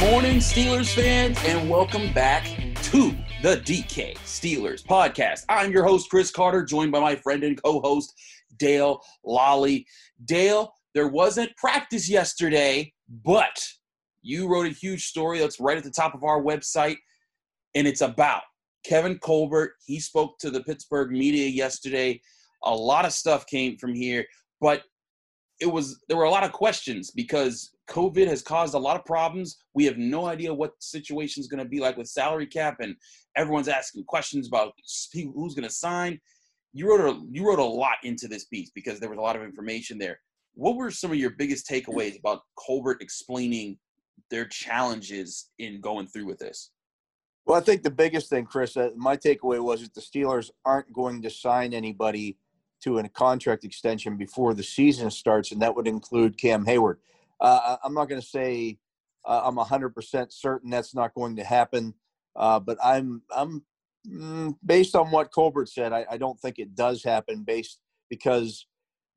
morning, Steelers fans, and welcome back to the DK Steelers podcast. I'm your host, Chris Carter, joined by my friend and co host, Dale Lolley. Dale, there wasn't practice yesterday, but you wrote a huge story that's right at the top of our website, and it's about Kevin Colbert. He spoke to the Pittsburgh media yesterday. A lot of stuff came from here, but it was there were a lot of questions because COVID has caused a lot of problems. We have no idea what the situation is going to be like with salary cap, and everyone's asking questions about who's going to sign. You wrote a you wrote a lot into this piece because there was a lot of information there. What were some of your biggest takeaways about Colbert explaining their challenges in going through with this? Well, I think the biggest thing, Chris, my takeaway was that the Steelers aren't going to sign anybody to a contract extension before the season starts, and that would include Cam Heyward. Uh, I'm not going to say uh, I'm 100% certain that's not going to happen, uh, but I'm I'm mm, based on what Colbert said. I, I, don't think it does happen, based because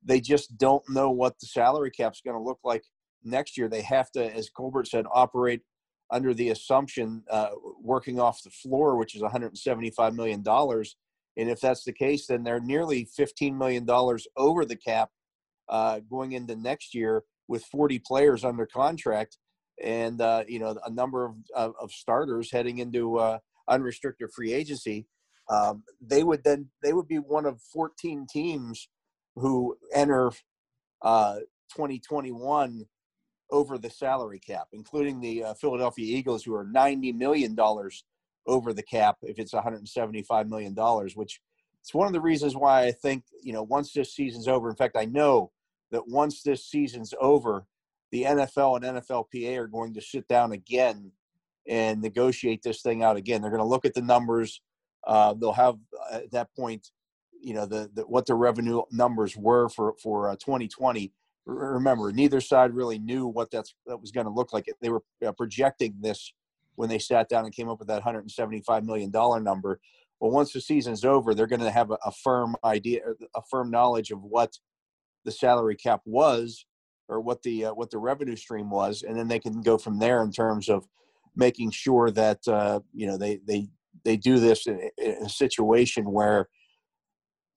they just don't know what the salary cap is going to look like next year. They have to, as Colbert said, operate under the assumption uh, working off the floor, which is 175 million dollars. And if that's the case, then they're nearly 15 million dollars over the cap uh, going into next year with 40 players under contract and uh, you know a number of, of, of starters heading into uh, unrestricted free agency um, they would then they would be one of 14 teams who enter uh, 2021 over the salary cap including the uh, philadelphia eagles who are 90 million dollars over the cap if it's 175 million dollars which it's one of the reasons why i think you know once this season's over in fact i know that once this season's over, the NFL and NFLPA are going to sit down again and negotiate this thing out again. They're going to look at the numbers. Uh, they'll have uh, at that point, you know, the, the what the revenue numbers were for for uh, 2020. Remember, neither side really knew what that's that was going to look like. They were uh, projecting this when they sat down and came up with that 175 million dollar number. Well, once the season's over, they're going to have a, a firm idea, a firm knowledge of what the salary cap was or what the uh, what the revenue stream was, and then they can go from there in terms of making sure that uh, you know they they they do this in, a situation where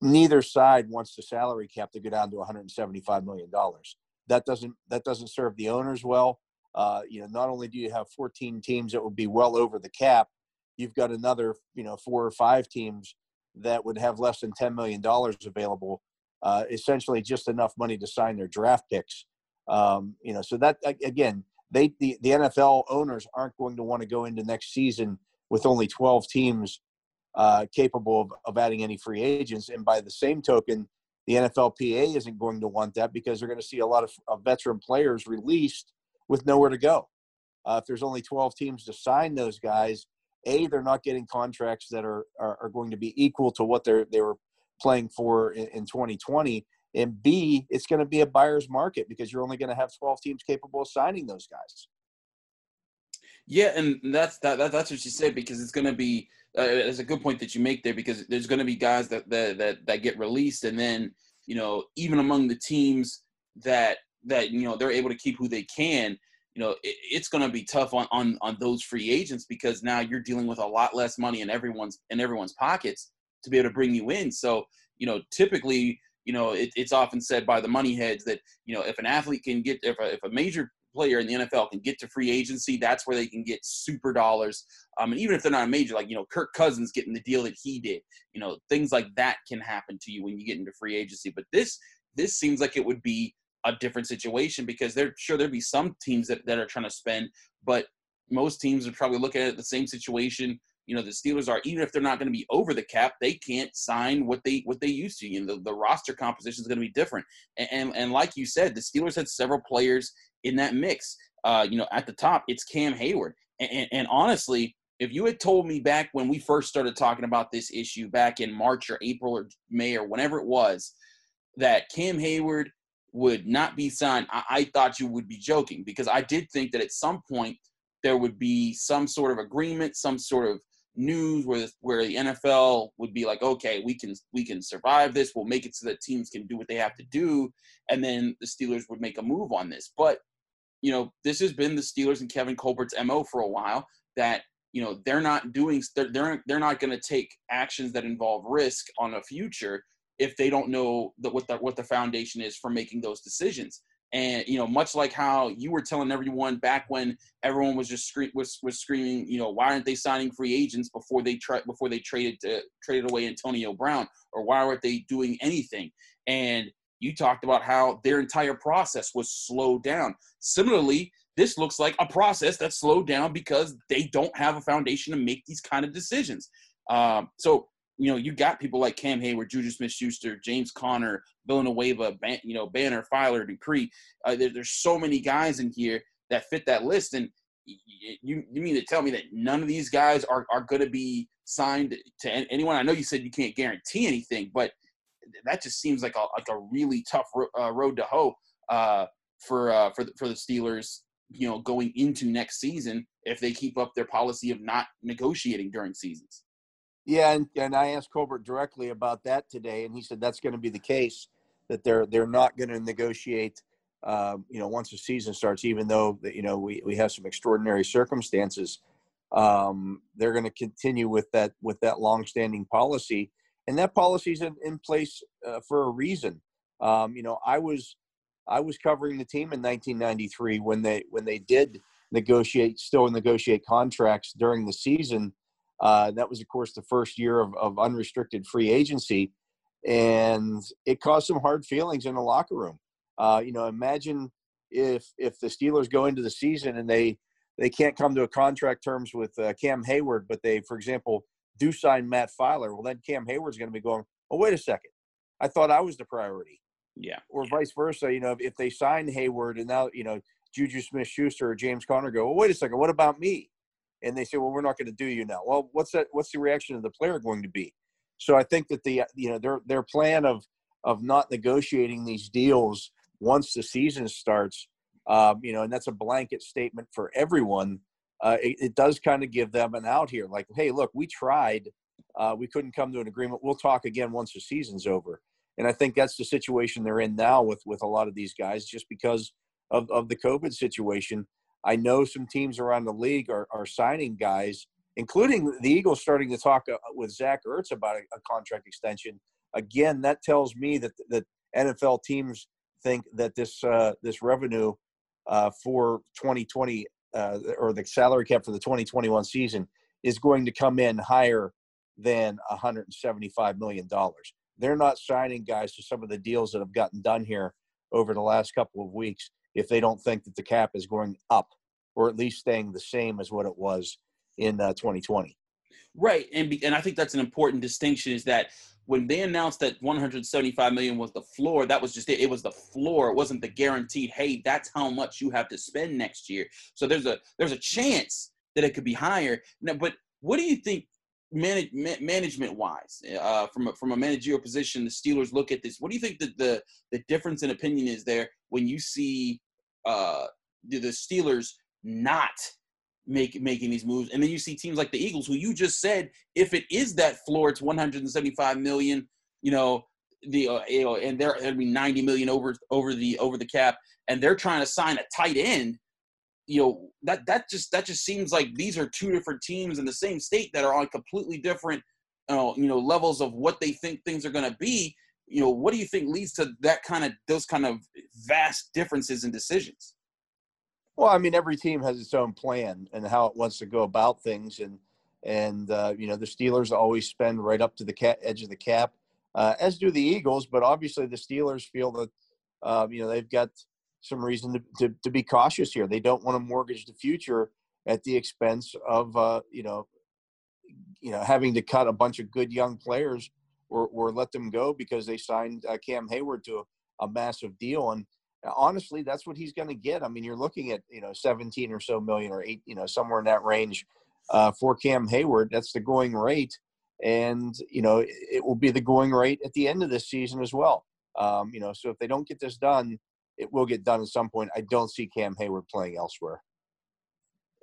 neither side wants the salary cap to go down to 175 million dollars. That doesn't that doesn't serve the owners well. Uh, you know, not only do you have 14 teams that would be well over the cap, you've got another you know four or five teams that would have less than 10 million dollars available uh, essentially just enough money to sign their draft picks. Um, you know, so that again, they the, the NFL owners aren't going to want to go into next season with only 12 teams uh, capable of, of adding any free agents. And by the same token, the NFLPA isn't going to want that because they're going to see a lot of, of veteran players released with nowhere to go. Uh, if there's only 12 teams to sign those guys, a they're not getting contracts that are, are, are going to be equal to what they're they were playing for in, in 2020 and b it's going to be a buyer's market because you're only going to have 12 teams capable of signing those guys. Yeah and that's that, that that's what you said because it's going to be uh, it's a good point that you make there because there's going to be guys that, that that that get released and then you know even among the teams that that you know they're able to keep who they can you know it, it's going to be tough on, on on those free agents because now you're dealing with a lot less money in everyone's in everyone's pockets to be able to bring you in. So, you know, typically, you know, it, it's often said by the money heads that, you know, if an athlete can get, if a, if a major player in the NFL can get to free agency, that's where they can get super dollars. Um, and even if they're not a major, like, you know, Kirk Cousins getting the deal that he did, you know, things like that can happen to you when you get into free agency. But this, this seems like it would be a different situation because they're sure there'd be some teams that, that are trying to spend, but most teams are probably looking at the same situation you know the Steelers are even if they're not going to be over the cap, they can't sign what they what they used to. You know the, the roster composition is going to be different. And, and, and like you said, the Steelers had several players in that mix. Uh, you know at the top, it's Cam Heyward, And, and, and honestly, if you had told me back when we first started talking about this issue back in March or April or May or whenever it was that Cam Heyward would not be signed, I, I thought you would be joking because I did think that at some point there would be some sort of agreement, some sort of news where where the NFL would be like, okay, we can we can survive this. We'll make it so that teams can do what they have to do, and then the Steelers would make a move on this. But you know, this has been the Steelers and Kevin Colbert's mo for a while. That you know they're not doing they're they're, they're not going to take actions that involve risk on a future if they don't know the, what the what the foundation is for making those decisions. And you know, much like how you were telling everyone back when everyone was just scre- was was screaming, you know, why aren't they signing free agents before they try before they traded to, traded away Antonio Brown, or why aren't they doing anything? And you talked about how their entire process was slowed down. Similarly, this looks like a process that's slowed down because they don't have a foundation to make these kind of decisions. Um, so you know, you got people like Cam Heyward, Juju Smith-Schuster, James Conner, Villanueva, Ban- you know, Banner, Feiler, Dupree. Uh, there, there's so many guys in here that fit that list, and you you mean to tell me that none of these guys are are going to be signed to anyone? I know you said you can't guarantee anything, but that just seems like a like a really tough ro- uh, road to hoe uh, for uh, for the, for the Steelers. You know, going into next season, if they keep up their policy of not negotiating during seasons. Yeah, and, and I asked Colbert directly about that today, and he said that's going to be the case that they're they're not going to negotiate. Um, you know, once the season starts, even though you know we, we have some extraordinary circumstances, um, they're going to continue with that with that longstanding policy, and that policy is in, in place uh, for a reason. Um, you know, I was I was covering the team in 1993 when they when they did negotiate still negotiate contracts during the season uh, that was, of course, the first year of, of unrestricted free agency, and it caused some hard feelings in the locker room. Uh, you know, imagine if if the Steelers go into the season and they they can't come to a contract terms with uh, Cam Heyward, but they, for example, do sign Matt Feiler. Well, then Cam Heyward's going to be going. Oh, wait a second, I thought I was the priority. Yeah. Or vice versa. You know, if, if they sign Heyward and now you know Juju Smith-Schuster or James Conner go, well, wait a second, what about me? And they say, "Well, we're not going to do you now." Well, what's that? What's the reaction of the player going to be? So I think that the you know their their plan of of not negotiating these deals once the season starts, um, you know, and that's a blanket statement for everyone. Uh, it, it, does kind of give them an out here, like, "Hey, look, we tried, uh, we couldn't come to an agreement. We'll talk again once the season's over." And I think that's the situation they're in now with with a lot of these guys, just because of of the COVID situation. I know some teams around the league are, are signing guys, including the Eagles starting to talk uh, with Zach Ertz about a, a contract extension. Again, that tells me that that NFL teams think that this uh, this revenue uh, for 2020 uh, or the salary cap for the 2021 season is going to come in higher than 175 million dollars. They're not signing guys to some of the deals that have gotten done here over the last couple of weeks if they don't think that the cap is going up or at least staying the same as what it was in uh, 2020. Right, and be, and I think that's an important distinction is that when they announced that 175 million was the floor, that was just it. It was the floor. It wasn't the guaranteed. Hey, that's how much you have to spend next year. So there's a there's a chance that it could be higher. Now, but what do you think manage, management wise, uh, from a, from a managerial position, the Steelers look at this. What do you think that the the difference in opinion is there when you see uh, the, the Steelers not make making these moves, and then you see teams like the Eagles, who you just said, if it is that floor, it's 175 million. You know, the uh, you know, and they're going to be 90 million over over the over the cap, and they're trying to sign a tight end you know that that just that just seems like these are two different teams in the same state that are on completely different uh, you know levels of what they think things are going to be. You know what do you think leads to that kind of those kind of vast differences in decisions? Well i mean every team has its own plan and how it wants to go about things and and uh, you know the steelers always spend right up to the edge of the cap uh, as do the eagles but obviously the steelers feel that uh, you know they've got some reason to, to, to, be cautious here. They don't want to mortgage the future at the expense of uh, you know you know having to cut a bunch of good young players or, or let them go because they signed uh, Cam Heyward to a, a, massive deal. And honestly, that's what he's going to get. I mean, you're looking at you know 17 or so million or eight, you know, somewhere in that range uh, for Cam Heyward. That's the going rate, and you know it will be the going rate at the end of this season as well. Um, you know, so if they don't get this done it will get done at some point. I don't see Cam Heyward playing elsewhere.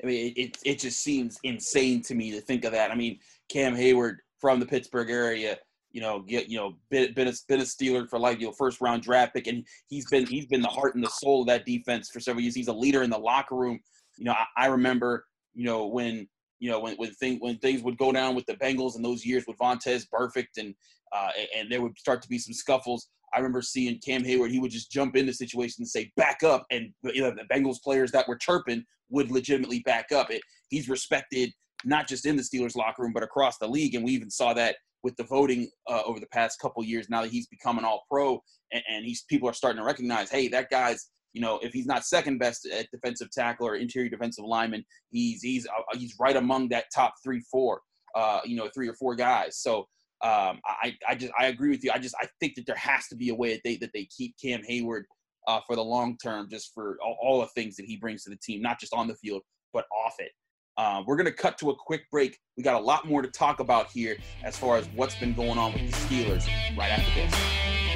I mean, it, it just seems insane to me to think of that. I mean, Cam Heyward from the Pittsburgh area, you know, get you know, been been a, been a Steeler for like you know first round draft pick, and he's been he's been the heart and the soul of that defense for several years. He's a leader in the locker room. You know, I, I remember you know when you know when when things when things would go down with the Bengals in those years with Vontaze Burfict and uh, and there would start to be some scuffles. I remember seeing Cam Heyward, He would just jump into situations and say back up, and you know the Bengals players that were chirping would legitimately back up. It he's respected not just in the Steelers locker room but across the league, and we even saw that with the voting uh, over the past couple years. Now that he's become an All Pro, and, and he's people are starting to recognize, hey, that guy's you know, if he's not second best at defensive tackle or interior defensive lineman, he's he's uh, he's right among that top three, four, uh, you know, three or four guys. So um, I I just I agree with you. I just I think that there has to be a way that they that they keep Cam Heyward uh, for the long term, just for all, all, the things that he brings to the team, not just on the field but off it. Uh, we're to cut to a quick break. We got a lot more to talk about here as far as what's been going on with the Steelers right after this.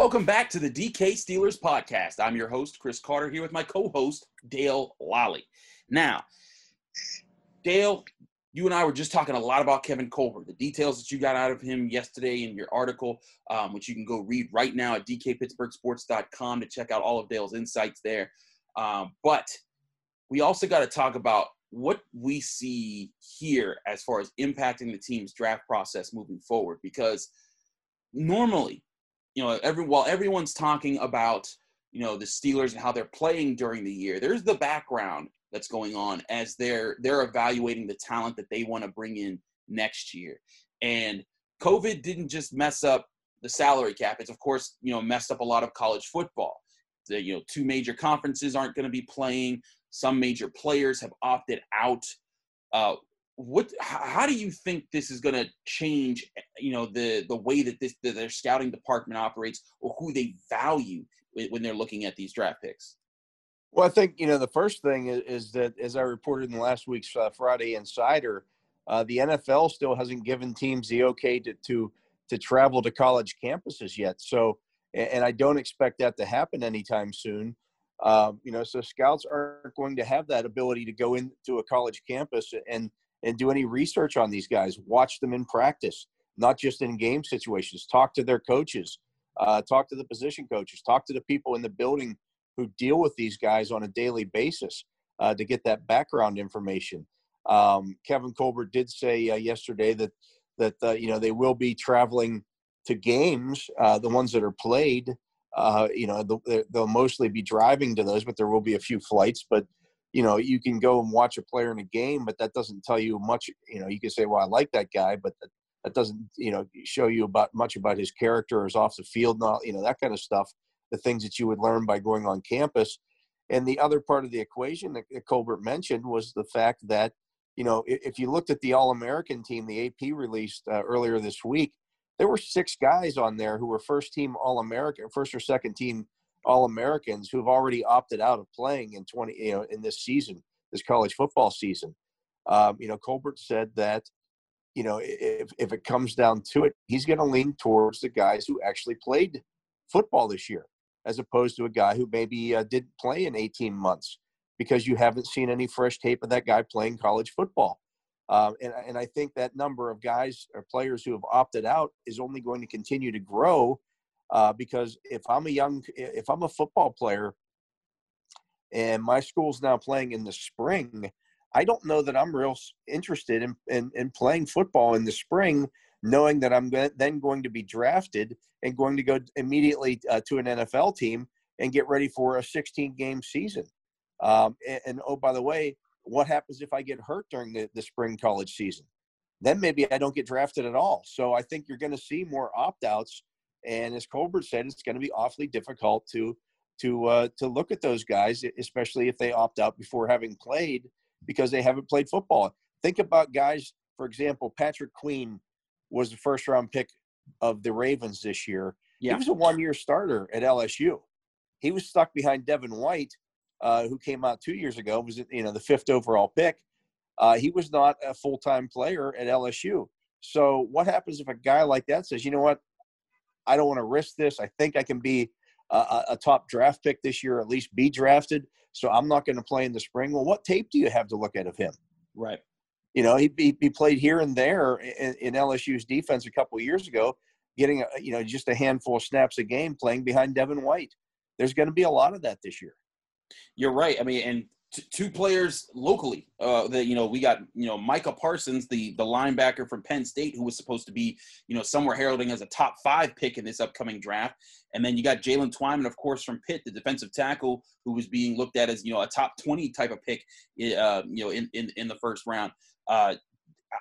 Welcome back to the DK Steelers podcast. I'm your host, Chris Carter, here with my co host, Dale Lolley. Now, Dale, you and I were just talking a lot about Kevin Colbert, the details that you got out of him yesterday in your article, um, which you can go read right now at dkpittsburghsports.com to check out all of Dale's insights there. Um, but we also got to talk about what we see here as far as impacting the team's draft process moving forward, because normally you know, every while everyone's talking about you know the Steelers and how they're playing during the year, there's the background that's going on as they're they're evaluating the talent that they want to bring in next year. And COVID didn't just mess up the salary cap; it's of course you know messed up a lot of college football. The you know two major conferences aren't going to be playing. Some major players have opted out. Uh, what how do you think this is going to change you know the the way that this their scouting department operates or who they value when they're looking at these draft picks? Well i think you know the first thing is, is that as i reported in last week's uh, friday insider uh, the nfl still hasn't given teams the okay to to to travel to college campuses yet. So and i don't expect that to happen anytime soon. Um, you know so scouts aren't going to have that ability to go into a college campus and and do any research on these guys. Watch them in practice, not just in game situations. Talk to their coaches, uh, talk to the position coaches, talk to the people in the building who deal with these guys on a daily basis uh, to get that background information. Um, Kevin Colbert did say uh, yesterday that that uh, you know they will be traveling to games, uh, the ones that are played. Uh, you know they'll mostly be driving to those, but there will be a few flights. But you know, you can go and watch a player in a game, but that doesn't tell you much. You know, you can say, "Well, I like that guy," but that, that doesn't, you know, show you about much about his character or his off the field, not you know that kind of stuff. The things that you would learn by going on campus. And the other part of the equation that, that Colbert mentioned was the fact that, you know, if, if you looked at the All American team, the AP released uh, earlier this week, there were six guys on there who were first team All American, first or second team all Americans who've already opted out of playing in 20, you know, in this season, this college football season. Um, you know, Colbert said that, you know, if, if it comes down to it, he's going to lean towards the guys who actually played football this year, as opposed to a guy who maybe uh, didn't play in 18 months because you haven't seen any fresh tape of that guy playing college football. Um, and, and I think that number of guys or players who have opted out is only going to continue to grow uh, because if I'm a young, if I'm a football player, and my school's now playing in the spring, I don't know that I'm real interested in, in, in playing football in the spring, knowing that I'm then going to be drafted and going to go immediately uh, to an NFL team and get ready for a 16 game season. Um, and, and, oh, by the way, what happens if I get hurt during the, the spring college season? Then maybe I don't get drafted at all. So I think you're going to see more opt outs and as Colbert said, it's going to be awfully difficult to to uh, to look at those guys, especially if they opt out before having played because they haven't played football. Think about guys, for example, Patrick Queen was the first round pick of the Ravens this year. Yeah. He was a one year starter at LSU. He was stuck behind Devin White, uh, who came out two years ago, was you know the fifth overall pick. Uh, he was not a full time player at LSU. So what happens if a guy like that says, you know what, I don't want to risk this. I think I can be a, a top draft pick this year, at least be drafted. So I'm not going to play in the spring. Well, what tape do you have to look at of him? Right. You know, he, he, he played here and there in, in LSU's defense a couple of years ago, getting a, you know just a handful of snaps a game playing behind Devin White. There's going to be a lot of that this year. You're right. I mean, and t- two players locally. Uh, that you know, we got you know Micah Parsons, the the linebacker from Penn State, who was supposed to be you know somewhere heralding as a top five pick in this upcoming draft, and then you got Jaylen Twyman, of course, from Pitt, the defensive tackle, who was being looked at as you know a top twenty type of pick, uh, you know, in in in the first round. Uh,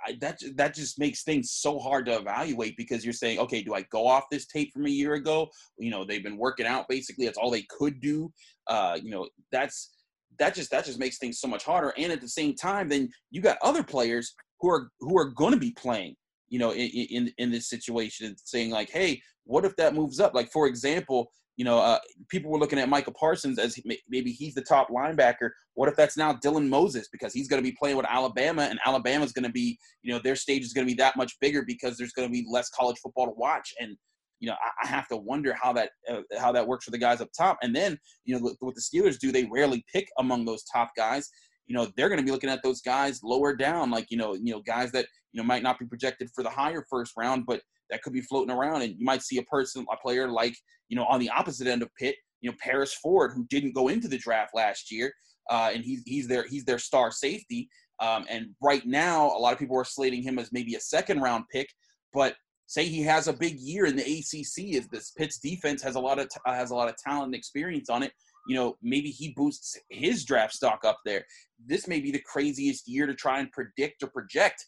I, that that just makes things so hard to evaluate because you're saying, okay, do I go off this tape from a year ago? You know, they've been working out basically. That's all they could do. Uh, you know, that's that just that just makes things so much harder. And at the same time, then you got other players who are who are going to be playing. You know, in, in in this situation, saying like, hey, what if that moves up? Like for example, you know, uh, people were looking at Michael Parsons as maybe he's the top linebacker. What if that's now Dylan Moses because he's going to be playing with Alabama, and Alabama's going to be, you know, their stage is going to be that much bigger because there's going to be less college football to watch, and you know, I, I have to wonder how that uh, how that works for the guys up top. And then, you know, what the Steelers do, they rarely pick among those top guys. You know, they're going to be looking at those guys lower down, like you know, you know, guys that you know might not be projected for the higher first round, but that could be floating around. And you might see a person, a player like, you know, on the opposite end of Pitt, you know, Paris Ford, who didn't go into the draft last year. Uh, and he's, he's their, he's their star safety. Um, and right now, a lot of people are slating him as maybe a second round pick, but say he has a big year in the ACC if this Pitt's defense has a lot of, t- uh, has a lot of talent and experience on it. You know, maybe he boosts his draft stock up there. This may be the craziest year to try and predict or project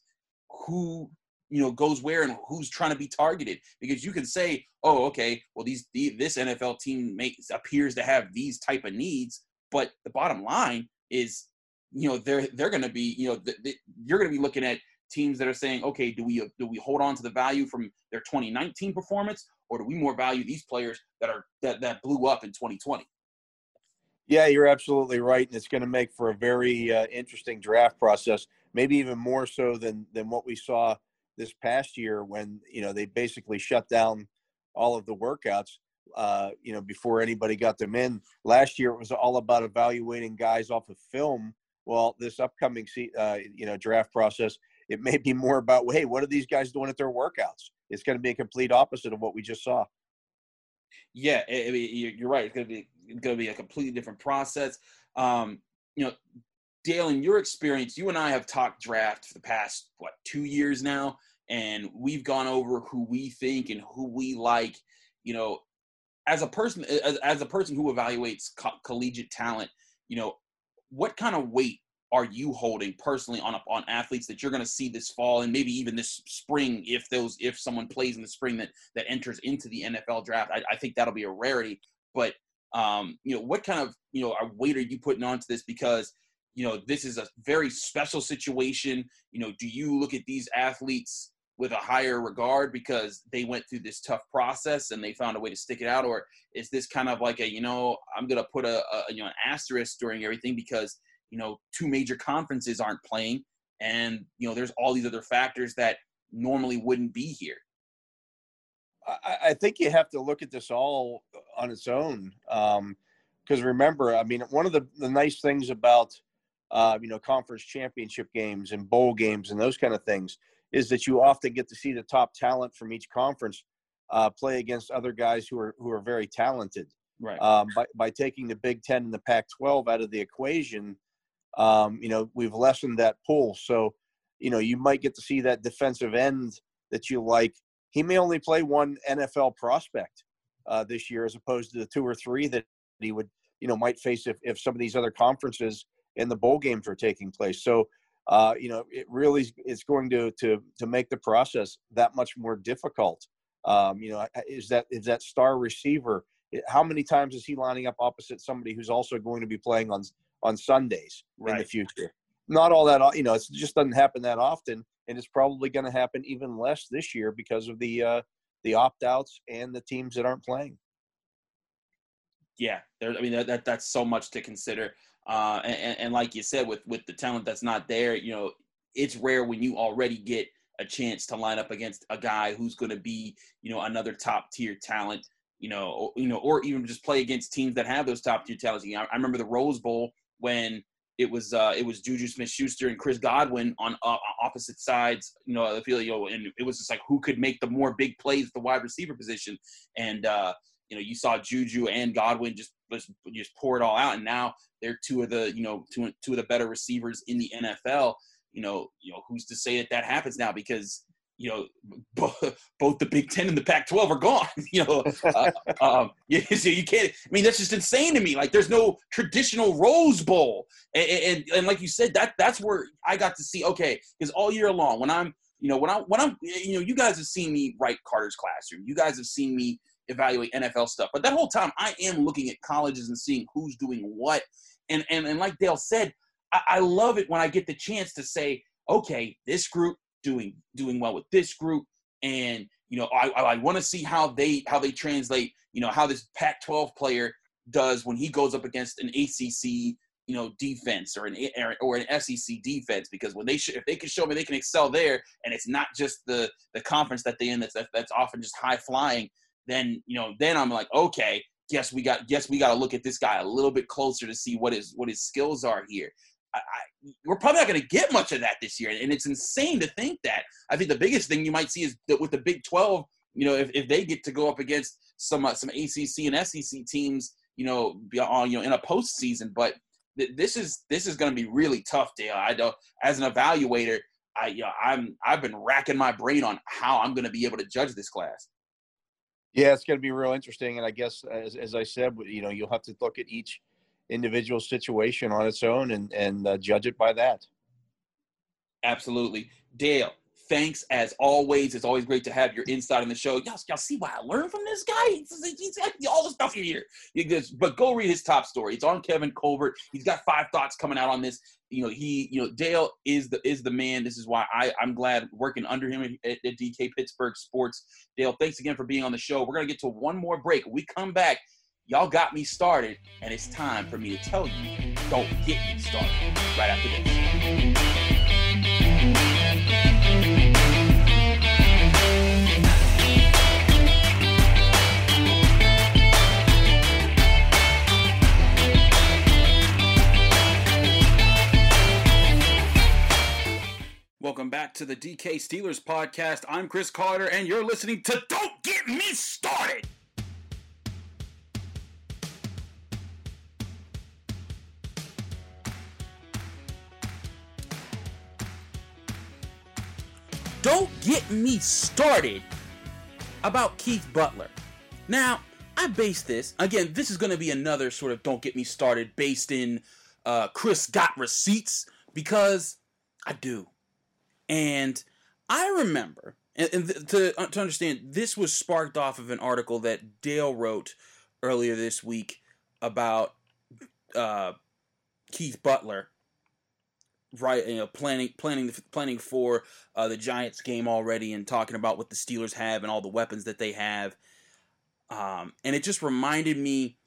who you know goes where and who's trying to be targeted because you can say oh okay well these the, this nfl team makes appears to have these type of needs but the bottom line is you know they're they're going to be you know the, the, you're going to be looking at teams that are saying okay do we do we hold on to the value from their 2019 performance or do we more value these players that are that that blew up in 2020 yeah you're absolutely right and it's going to make for a very uh, interesting draft process maybe even more so than than what we saw this past year when you know they basically shut down all of the workouts uh, you know before anybody got them in. Last year it was all about evaluating guys off of film. Well this upcoming uh, you know draft process it may be more about hey what are these guys doing at their workouts it's going to be a complete opposite of what we just saw yeah I mean, you're right it's going to be going to be a completely different process um, you know Dale, in your experience, you and I have talked draft for the past what two years now, and we've gone over who we think and who we like. You know, as a person, as, as a person who evaluates co- collegiate talent, you know, what kind of weight are you holding personally on on athletes that you're going to see this fall and maybe even this spring if those if someone plays in the spring that that enters into the NFL draft? I, I think that'll be a rarity, but um, you know, what kind of you know weight are you putting onto this because you know, this is a very special situation. You know, do you look at these athletes with a higher regard because they went through this tough process and they found a way to stick it out, or is this kind of like a, you know, I'm gonna put a, a you know an asterisk during everything because you know two major conferences aren't playing, and you know there's all these other factors that normally wouldn't be here. I, I think you have to look at this all on its own. because um, remember, I mean, one of the, the nice things about uh, you know, conference championship games and bowl games and those kind of things, is that you often get to see the top talent from each conference uh, play against other guys who are who are very talented. Right. Um, by by taking the Big Ten and the Pac-12 out of the equation, um, you know, we've lessened that pool. So, you know, you might get to see that defensive end that you like. He may only play one NFL prospect uh, this year, as opposed to the two or three that he would, you know, might face if if some of these other conferences and the bowl games are taking place. So, uh, you know, it really is going to to to make the process that much more difficult. Um, you know, is that is that star receiver? How many times is he lining up opposite somebody who's also going to be playing on on Sundays right. in the future? Not all that, you know, it just doesn't happen that often. and it's probably going to happen even less this year because of the uh, the opt outs and the teams that aren't playing. Yeah, there. I mean, that, that that's so much to consider. Uh, and, and like you said, with with the talent that's not there, you know, it's rare when you already get a chance to line up against a guy who's going to be, you know, another top tier talent, you know, or, you know, or even just play against teams that have those top tier talents. You know, I remember the Rose Bowl when it was uh, it was Juju Smith-Schuster and Chris Godwin on uh, opposite sides, you know, the field, you know, and it was just like who could make the more big plays at the wide receiver position, and uh, you know, you saw Juju and Godwin just just just pour it all out, and now they're two of the you know two two of the better receivers in the NFL. You know, you know, who's to say that that happens now? Because you know, both the Big Ten and the Pac-12 are gone. You know, uh, um, you, so you can't. I mean, that's just insane to me. Like, there's no traditional Rose Bowl, and, and, and like you said, that that's where I got to see. Okay, because all year long, when I'm, you know, when I when I'm, you know, you guys have seen me write Carter's Classroom. You guys have seen me evaluate NFL stuff, but that whole time I am looking at colleges and seeing who's doing what. And and and like Dale said, I, I love it when I get the chance to say, okay, this group doing doing well with this group, and you know I I want to see how they how they translate you know how this Pac-12 player does when he goes up against an ACC you know defense or an or an SEC defense. Because when they sh- if they can show me they can excel there and it's not just the the conference that they in that's that's often just high flying then you know then I'm like okay guess we got guess we got to look at this guy a little bit closer to see what his what his skills are here I, I, we're probably not going to get much of that this year, and it's insane to think that. I think the biggest thing you might see is that with the Big Twelve, you know, if, if they get to go up against some uh, some ACC and SEC teams, you know, on you know in a postseason, but th- this is this is going to be really tough, Dale. I don't as an evaluator, I you know, I'm I've been racking my brain on how I'm going to be able to judge this class. Yeah, it's going to be real interesting, and I guess as as I said, you know, you'll have to look at each individual situation on its own and and uh, judge it by that. Absolutely, Dale. Thanks as always. It's always great to have your insight on the show. Y'all, y'all see why I learned from this guy? He's, he's, all the stuff you hear. Just, but go read his top story. It's on Kevin Colbert. He's got five thoughts coming out on this. You know, he, you know, Dale is the is the man. This is why I I'm glad working under him at, at DK Pittsburgh Sports. Dale, thanks again for being on the show. We're gonna get to one more break. When we come back. Y'all got me started, and it's time for me to tell you don't get me started right after this. Welcome back to the DK Steelers podcast. I'm Chris Carter, and you're listening to Don't Get Me Started. Don't get me started about Keith Butler. Now, I base this, again, this is going to be another sort of don't get me started based in uh, Chris got receipts because I do. And I remember, and, and to, uh, to understand, this was sparked off of an article that Dale wrote earlier this week about uh, Keith Butler right you know planning planning planning for uh, the Giants game already and talking about what the Steelers have and all the weapons that they have. Um, and it just reminded me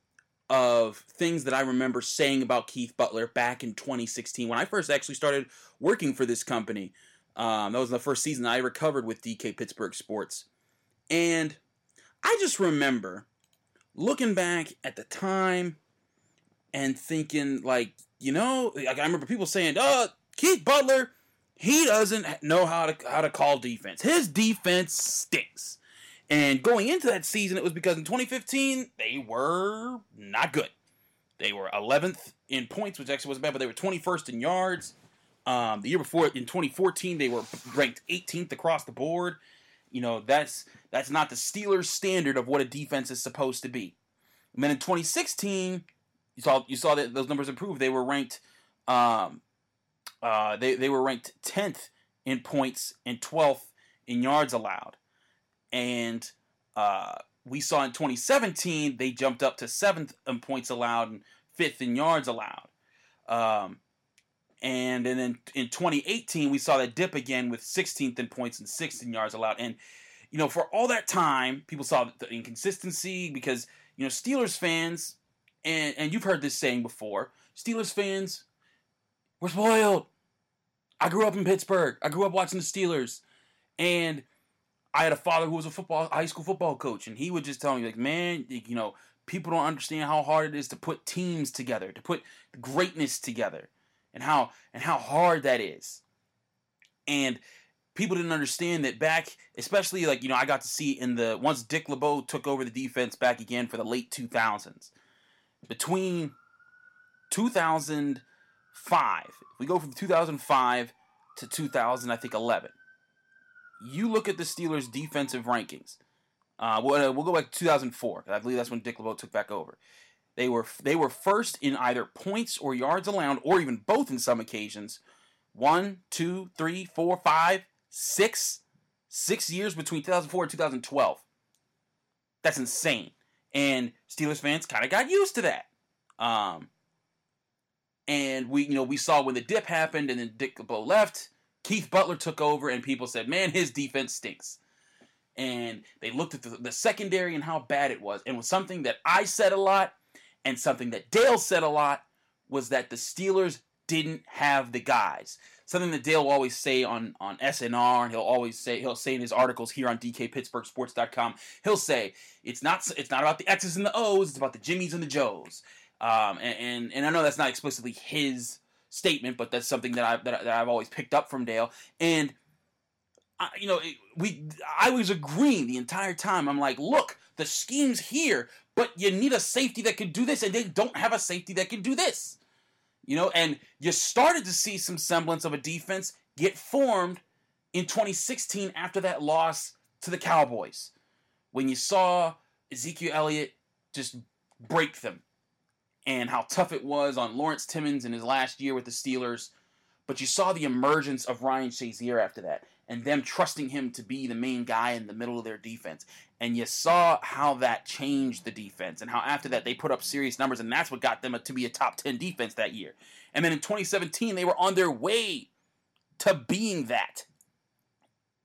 of things that I remember saying about Keith Butler back in 2016 when I first actually started working for this company. Um, that was the first season I recovered with DK Pittsburgh Sports. And I just remember looking back at the time and thinking like you know, like I remember people saying, "Uh, Keith Butler, he doesn't know how to how to call defense. His defense stinks." And going into that season, it was because in 2015 they were not good. They were 11th in points, which actually wasn't bad, but they were 21st in yards. Um, the year before, in 2014, they were ranked 18th across the board. You know, that's that's not the Steelers' standard of what a defense is supposed to be. And then in 2016, you saw you saw that those numbers improved. They were ranked, um, uh, they they were ranked tenth in points and twelfth in yards allowed, and uh, we saw in 2017 they jumped up to seventh in points allowed and fifth in yards allowed. Um, And, and then in 2018, we saw that dip again with 16th in points and 16 yards allowed. And, you know, for all that time, people saw the inconsistency because, you know, Steelers fans, and, and you've heard this saying before, Steelers fans, we're spoiled. I grew up in Pittsburgh. I grew up watching the Steelers. And I had a father who was a football high school football coach, and he would just tell me, like, man, you know, people don't understand how hard it is to put teams together, to put greatness together and how and how hard that is. And people didn't understand that back, especially like you know, I got to see in the once Dick LeBeau took over the defense back again for the late 2000s. Between 2005, if we go from 2005 to 2000, I think 11. You look at the Steelers' defensive rankings. Uh, we'll, uh, we'll go back to 2004. I believe that's when Dick LeBeau took back over. They were they were first in either points or yards allowed, or even both in some occasions. One, two, three, four, five, six, six years between 2004 and 2012. That's insane. And Steelers fans kind of got used to that. Um, and we, you know, we saw when the dip happened and then Dick LeBeau left, Keith Butler took over, and people said, "Man, his defense stinks." And they looked at the, the secondary and how bad it was, and was something that I said a lot and something that Dale said a lot was that the Steelers didn't have the guys. Something that Dale will always say on, on SNR, and he'll always say he'll say in his articles here on DKPittsburghSports.com. He'll say it's not it's not about the X's and the O's, it's about the Jimmies and the Joes. Um, and, and, and I know that's not explicitly his statement, but that's something that I that, that I've always picked up from Dale. And I, you know, we I was agreeing the entire time. I'm like, look, the scheme's here, but you need a safety that can do this, and they don't have a safety that can do this. You know, and you started to see some semblance of a defense get formed in 2016 after that loss to the Cowboys. When you saw Ezekiel Elliott just break them and how tough it was on Lawrence Timmons in his last year with the Steelers. But you saw the emergence of Ryan Shazier after that and them trusting him to be the main guy in the middle of their defense. And you saw how that changed the defense and how after that they put up serious numbers, and that's what got them to be a top 10 defense that year. And then in 2017, they were on their way to being that.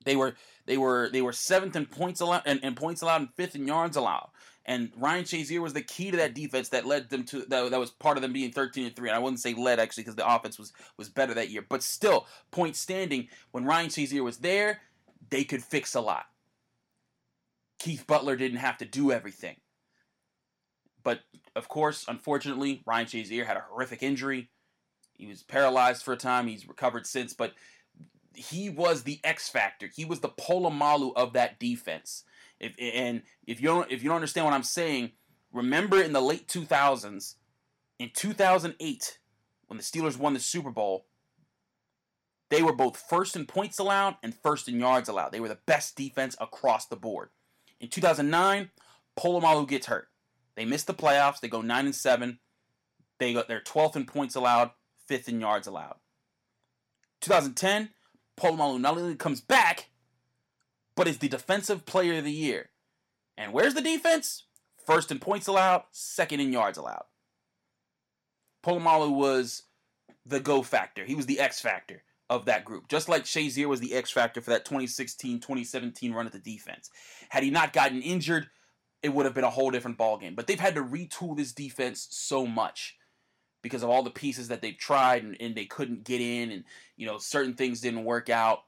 They were they were they were seventh in points allowed and, and points allowed and fifth in yards allowed. And Ryan Shazier was the key to that defense that led them to that, that was part of them being 13 and 3. And I wouldn't say led actually because the offense was was better that year. But still, point standing, when Ryan Shazier was there, they could fix a lot. Keith Butler didn't have to do everything. But of course, unfortunately, Ryan Shazier had a horrific injury. He was paralyzed for a time. He's recovered since, but he was the X factor. He was the Polamalu of that defense. If and if you don't if you don't understand what I'm saying, remember in the late 2000s, in 2008, when the Steelers won the Super Bowl, they were both first in points allowed and first in yards allowed. They were the best defense across the board. In 2009, Polamalu gets hurt. They miss the playoffs. They go nine and seven. They got their 12th in points allowed, fifth in yards allowed. 2010, Polamalu not only comes back, but is the defensive player of the year. And where's the defense? First in points allowed, second in yards allowed. Polamalu was the go factor. He was the X factor of that group. Just like Shazier was the X factor for that 2016-2017 run at the defense. Had he not gotten injured, it would have been a whole different ballgame. But they've had to retool this defense so much because of all the pieces that they've tried and, and they couldn't get in and you know certain things didn't work out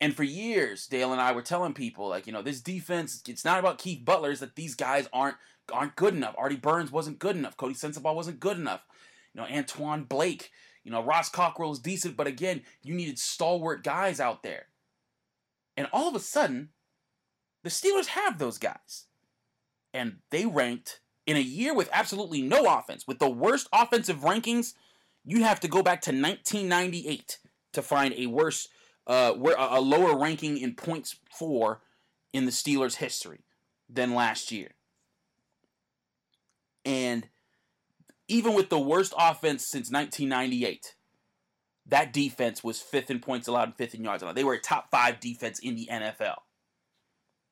and for years, Dale and I were telling people, like, you know, this defense, it's not about Keith Butler, it's that these guys aren't aren't good enough. Artie Burns wasn't good enough. Coty Sensabaugh wasn't good enough. You know, Antwon Blake, you know, Ross Cockrell is decent, but again, you needed stalwart guys out there. And all of a sudden, the Steelers have those guys. And they ranked in a year with absolutely no offense, with the worst offensive rankings, you have to go back to 1998 to find a worse uh, a lower ranking in points for in the Steelers' history than last year. And even with the worst offense since 1998, that defense was fifth in points allowed and fifth in yards allowed. They were a top five defense in the NFL.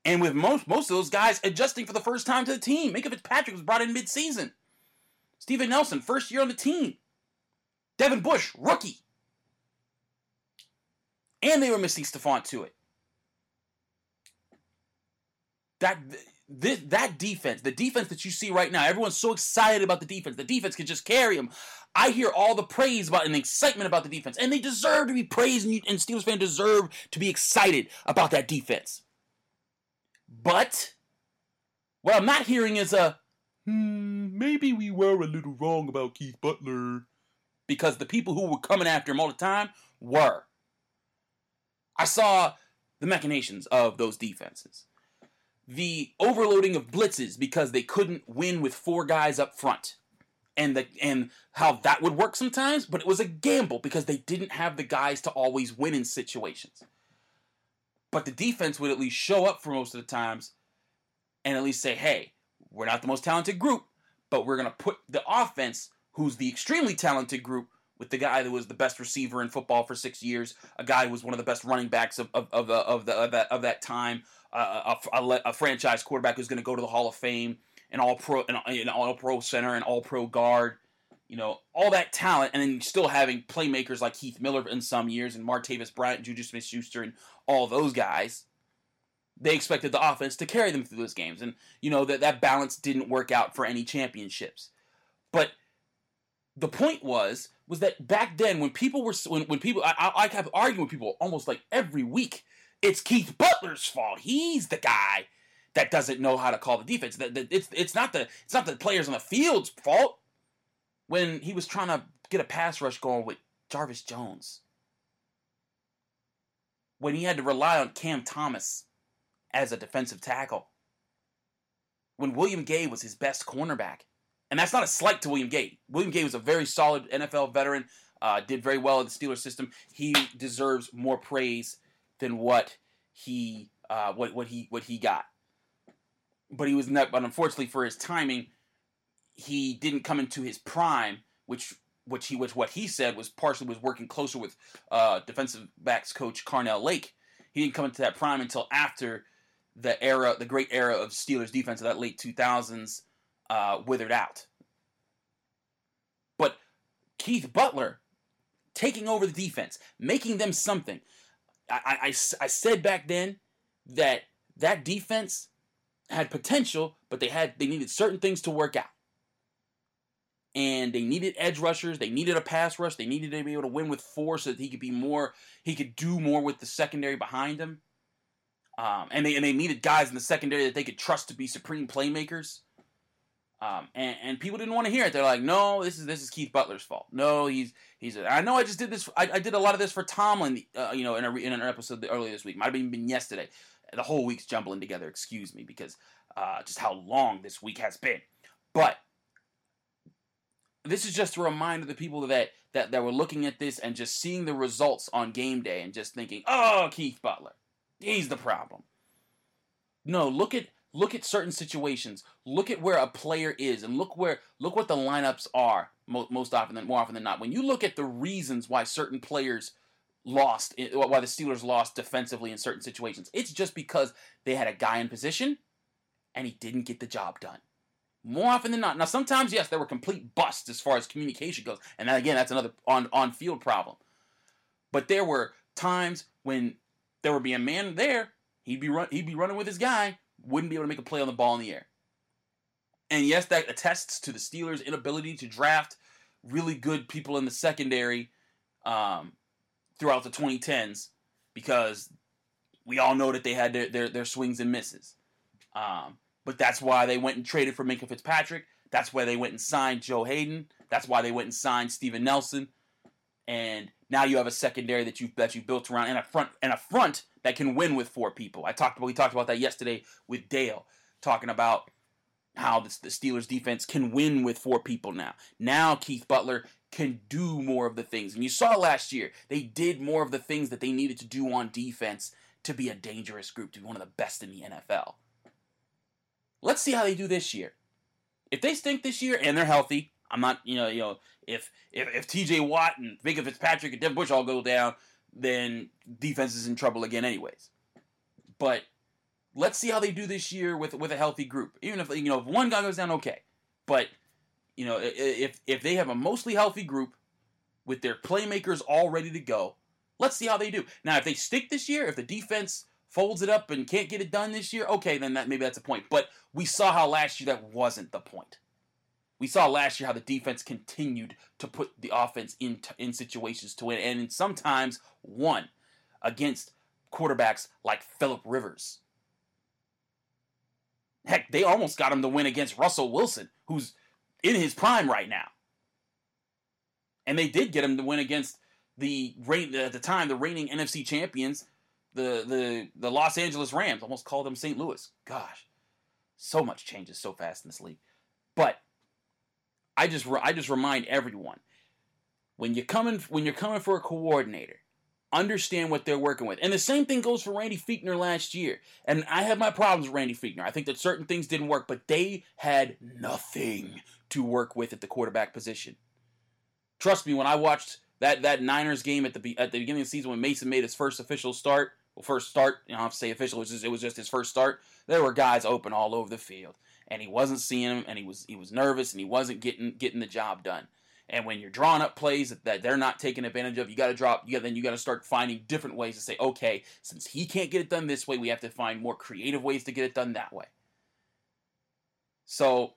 And with most most of those guys adjusting for the first time to the team, Minkah Fitzpatrick was brought in midseason. Steven Nelson, first year on the team. Devin Bush, rookie. And they were missing Stephon Tuitt. That this, that defense, the defense that you see right now, everyone's so excited about the defense. The defense can just carry them. I hear all the praise about and excitement about the defense, and they deserve to be praised, and, you, and Steelers fans deserve to be excited about that defense. But what I'm not hearing is a hmm, maybe we were a little wrong about Keith Butler because the people who were coming after him all the time were. I saw the machinations of those defenses the overloading of blitzes because they couldn't win with four guys up front. And the and how that would work sometimes, but it was a gamble because they didn't have the guys to always win in situations. But the defense would at least show up for most of the times and at least say, hey, we're not the most talented group, but we're going to put the offense, who's the extremely talented group, with the guy that was the best receiver in football for six years, a guy who was one of the best running backs of, of, of, the, of, the, of, that, of that time, uh, a, a, a, franchise quarterback who's going to go to the Hall of Fame, an all pro, an, an all pro center, an all pro guard, you know, all that talent, and then still having playmakers like Heath Miller in some years, and Martavis Bryant, Juju Smith Schuster, and all those guys. They expected the offense to carry them through those games, and you know that that balance didn't work out for any championships. But the point was was that back then when people were when, when people I, I kept arguing with people almost like every week it's Keith Butler's fault. He's the guy that doesn't know how to call the defense. That It's it's not the it's not the players on the field's fault. When he was trying to get a pass rush going with Jarvis Jones, when he had to rely on Cam Thomas as a defensive tackle, when William Gay was his best cornerback, and that's not a slight to William Gay. William Gay was a very solid NFL veteran, uh, did very well in the Steelers system. He deserves more praise than what he uh, what what he what he got. But he was not. But unfortunately for his timing, he didn't come into his prime, which which he which what he said was partially was working closer with uh, defensive backs coach Carnell Lake. He didn't come into that prime until after the era, the great era of Steelers defense of that late two thousands uh, withered out. But Keith Butler taking over the defense, making them something. I, I, I said back then that that defense had potential, but they had they needed certain things to work out. And they needed edge rushers. They needed a pass rush. They needed to be able to win with four so that he could be more. He could do more with the secondary behind him. Um, and they and they needed guys in the secondary that they could trust to be supreme playmakers. Um, and, and people didn't want to hear it. They're like, no, this is this is Keith Butler's fault. No, he's he's. I know I just did this. I, I did a lot of this for Tomlin. Uh, you know, in a in an episode earlier this week. Might have even been yesterday. The whole week's jumbling together. Excuse me, because uh, just how long this week has been. But this is just a reminder to the people that, that that were looking at this and just seeing the results on game day and just thinking, oh, Keith Butler, he's the problem. No, look at look at certain situations. Look at where a player is and look where look what the lineups are most often than more often than not. When you look at the reasons why certain players lost eh, why the Steelers lost defensively in certain situations it's just because they had a guy in position and he didn't get the job done. More often than not. Now sometimes yes there were complete busts as far as communication goes. And then again that's another on on field problem. But there were times when there would be a man there he'd be run, he'd be running with his guy wouldn't be able to make a play on the ball in the air. And yes, that attests to the Steelers' inability to draft really good people in the secondary um, throughout the 2010s because we all know that they had their, their, their swings and misses. Um, but that's why they went and traded for Minkah Fitzpatrick. That's why they went and signed Joe Haden. That's why they went and signed Steven Nelson. And now you have a secondary that you that you built around and a front and a front that can win with four people. I talked about we talked about that yesterday with Dale, talking about how the, the Steelers defense can win with four people now. Now Keith Butler can do more of the things. And you saw last year, they did more of the things that they needed to do on defense to be a dangerous group, to be one of the best in the NFL. Let's see how they do this year. If they stink this year and they're healthy, I'm not, you know, you know, if if, if T.J. Watt and Minkah Fitzpatrick and Devin Bush all go down, then defense is in trouble again, anyways. But let's see how they do this year with with a healthy group. Even if you know if one guy goes down, okay. But you know if if they have a mostly healthy group, with their playmakers all ready to go. Let's see how they do. Now, if they stick this year, if the defense folds it up and can't get it done this year, okay, then that maybe that's a point. But we saw how last year that wasn't the point. We saw last year how the defense continued to put the offense in in situations to win, and sometimes won against quarterbacks like Philip Rivers. Heck, they almost got him to win against Russell Wilson, who's in his prime right now. And they did get him to win against the at the time the reigning NFC champions, the the the Los Angeles Rams. Almost called them St. Louis. Gosh, so much changes so fast in this league. But I just I just remind everyone when you're coming when you're coming for a coordinator, understand what they're working with. And the same thing goes for Randy Fichtner last year. And I have my problems with Randy Fichtner. I think that certain things didn't work, but they had nothing to work with at the quarterback position. Trust me, when I watched that that Niners game at the at the beginning of the season when Mason made his first official start, well, first start, you know, I have to say official, it was, just, it was just his first start. There were guys open all over the field, and he wasn't seeing them, and he was he was nervous, and he wasn't getting getting the job done. And when you're drawing up plays that they're not taking advantage of, you got to drop. You got then you got to start finding different ways to say, okay, since he can't get it done this way, we have to find more creative ways to get it done that way. So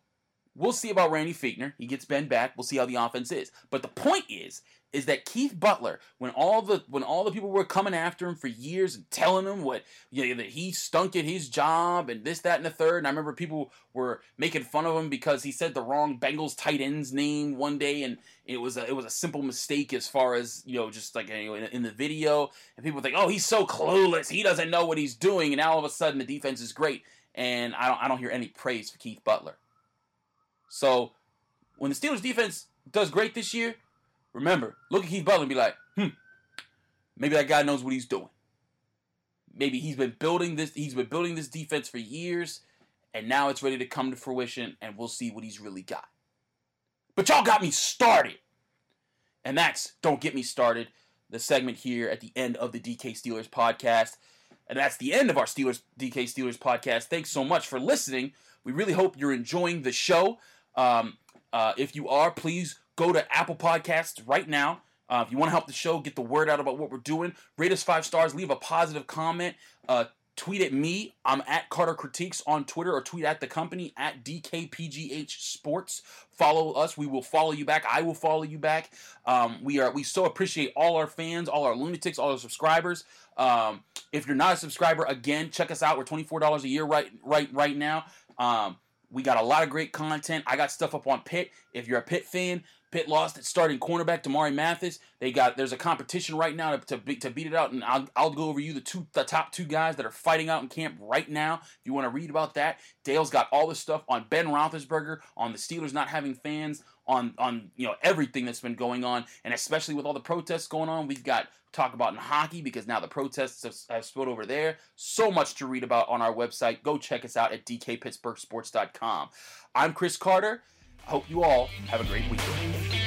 we'll see about Randy Fichtner. He gets Ben back. We'll see how the offense is. But the point is, is that Keith Butler, when all the when all the people were coming after him for years and telling him what you know, that he stunk at his job and this, that, and the third, and I remember people were making fun of him because he said the wrong Bengals tight end's name one day, and it was a, it was a simple mistake as far as you know, just like in, in the video, and people think, oh, he's so clueless, he doesn't know what he's doing, and now all of a sudden the defense is great, and I don't I don't hear any praise for Keith Butler. So when the Steelers defense does great this year Remember, look at Keith Butler and be like, hmm, maybe that guy knows what he's doing. Maybe he's been building this. He's been building this defense for years, and now it's ready to come to fruition, and we'll see what he's really got. But y'all got me started, and that's don't get me started. The segment here at the end of the DK Steelers podcast, and that's the end of our Steelers DK Steelers podcast. Thanks so much for listening. We really hope you're enjoying the show. Um, uh, if you are, please go to Apple Podcasts right now. Uh, if you want to help the show, get the word out about what we're doing, rate us five stars, leave a positive comment, uh, tweet at me. I'm at Carter Critiques on Twitter or tweet at the company at DKPGH Sports. Follow us. We will follow you back. I will follow you back. Um, we are we so appreciate all our fans, all our lunatics, all our subscribers. Um, if you're not a subscriber, again, check us out. We're $24 a year right right right now. Um, we got a lot of great content. I got stuff up on Pitt. If you're a Pitt fan, Pitt lost its starting cornerback Damarri Mathis. They got there's a competition right now to, to, be, to beat it out, and I'll, I'll go over you the two the top two guys that are fighting out in camp right now. If you want to read about that, Dale's got all this stuff on Ben Roethlisberger, on the Steelers not having fans, on on you know everything that's been going on, and especially with all the protests going on, we've got talk about in hockey because now the protests have, have spilled over there. So much to read about on our website. Go check us out at dkpittsburghsports.com. I'm Chris Carter. Hope you all have a great weekend.